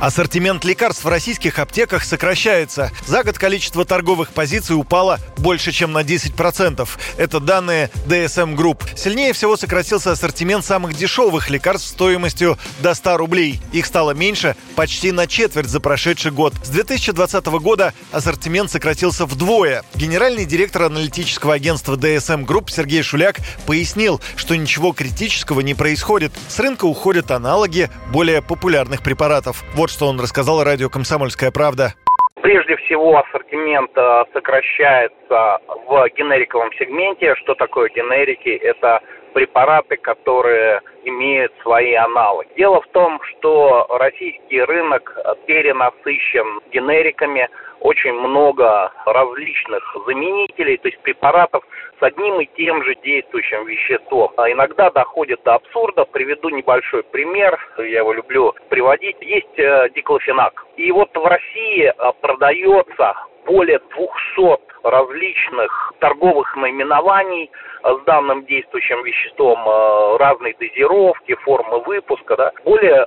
Ассортимент лекарств в российских аптеках сокращается. За год количество торговых позиций упало больше, чем на 10%. Это данные DSM Group. Сильнее всего сократился ассортимент самых дешевых лекарств стоимостью до 100 рублей. Их стало меньше почти на четверть за прошедший год. С 2020 года ассортимент сократился вдвое. Генеральный директор аналитического агентства DSM Group Сергей Шуляк пояснил, что ничего критического не происходит. С рынка уходят аналоги более популярных препаратов. Вот вот что он рассказал радио «Комсомольская правда». Прежде всего, ассортимент э, сокращается в генериковом сегменте. Что такое генерики? Это препараты, которые имеют свои аналоги. Дело в том, что российский рынок перенасыщен генериками, очень много различных заменителей, то есть препаратов с одним и тем же действующим веществом. А иногда доходит до абсурда. Приведу небольшой пример, я его люблю приводить. Есть э, диклофенак. И вот в России э, продается более 200 различных торговых наименований с данным действующим веществом, э, разной дозировки, формы выпуска, да, более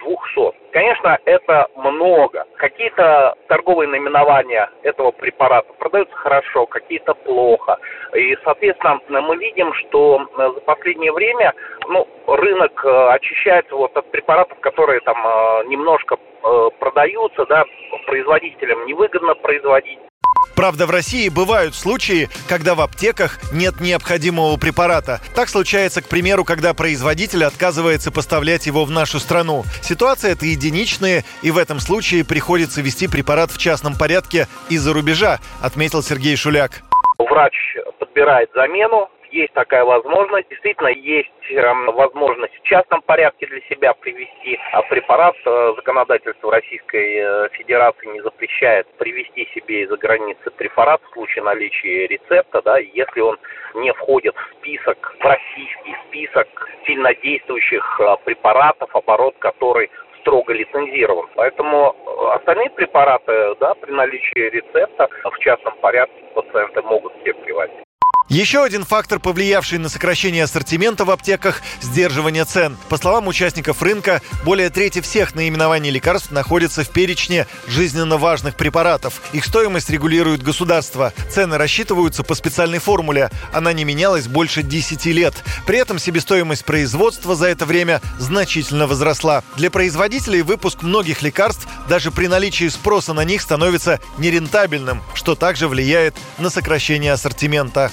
200. Конечно, это много. Какие-то торговые наименования этого препарата продаются хорошо, какие-то плохо. И, соответственно, мы видим, что э, за последнее время ну, рынок э, очищается вот от препаратов, которые там немножко продаются, да, производителям невыгодно производить Правда, в России бывают случаи, когда в аптеках нет необходимого препарата. Так случается, к примеру, когда производитель отказывается поставлять его в нашу страну. Ситуация это единичная, и в этом случае приходится вести препарат в частном порядке из-за рубежа, отметил Сергей Шуляк. Врач подбирает замену, есть такая возможность. Действительно, есть э, возможность в частном порядке для себя привести а препарат. Э, законодательство Российской э, Федерации не запрещает привести себе из-за границы препарат в случае наличия рецепта, да, если он не входит в список, в российский список сильнодействующих э, препаратов, оборот который строго лицензирован. Поэтому остальные препараты, да, при наличии рецепта в частном порядке пациенты могут себе привозить. Еще один фактор, повлиявший на сокращение ассортимента в аптеках – сдерживание цен. По словам участников рынка, более трети всех наименований лекарств находятся в перечне жизненно важных препаратов. Их стоимость регулирует государство. Цены рассчитываются по специальной формуле. Она не менялась больше 10 лет. При этом себестоимость производства за это время значительно возросла. Для производителей выпуск многих лекарств даже при наличии спроса на них становится нерентабельным, что также влияет на сокращение ассортимента.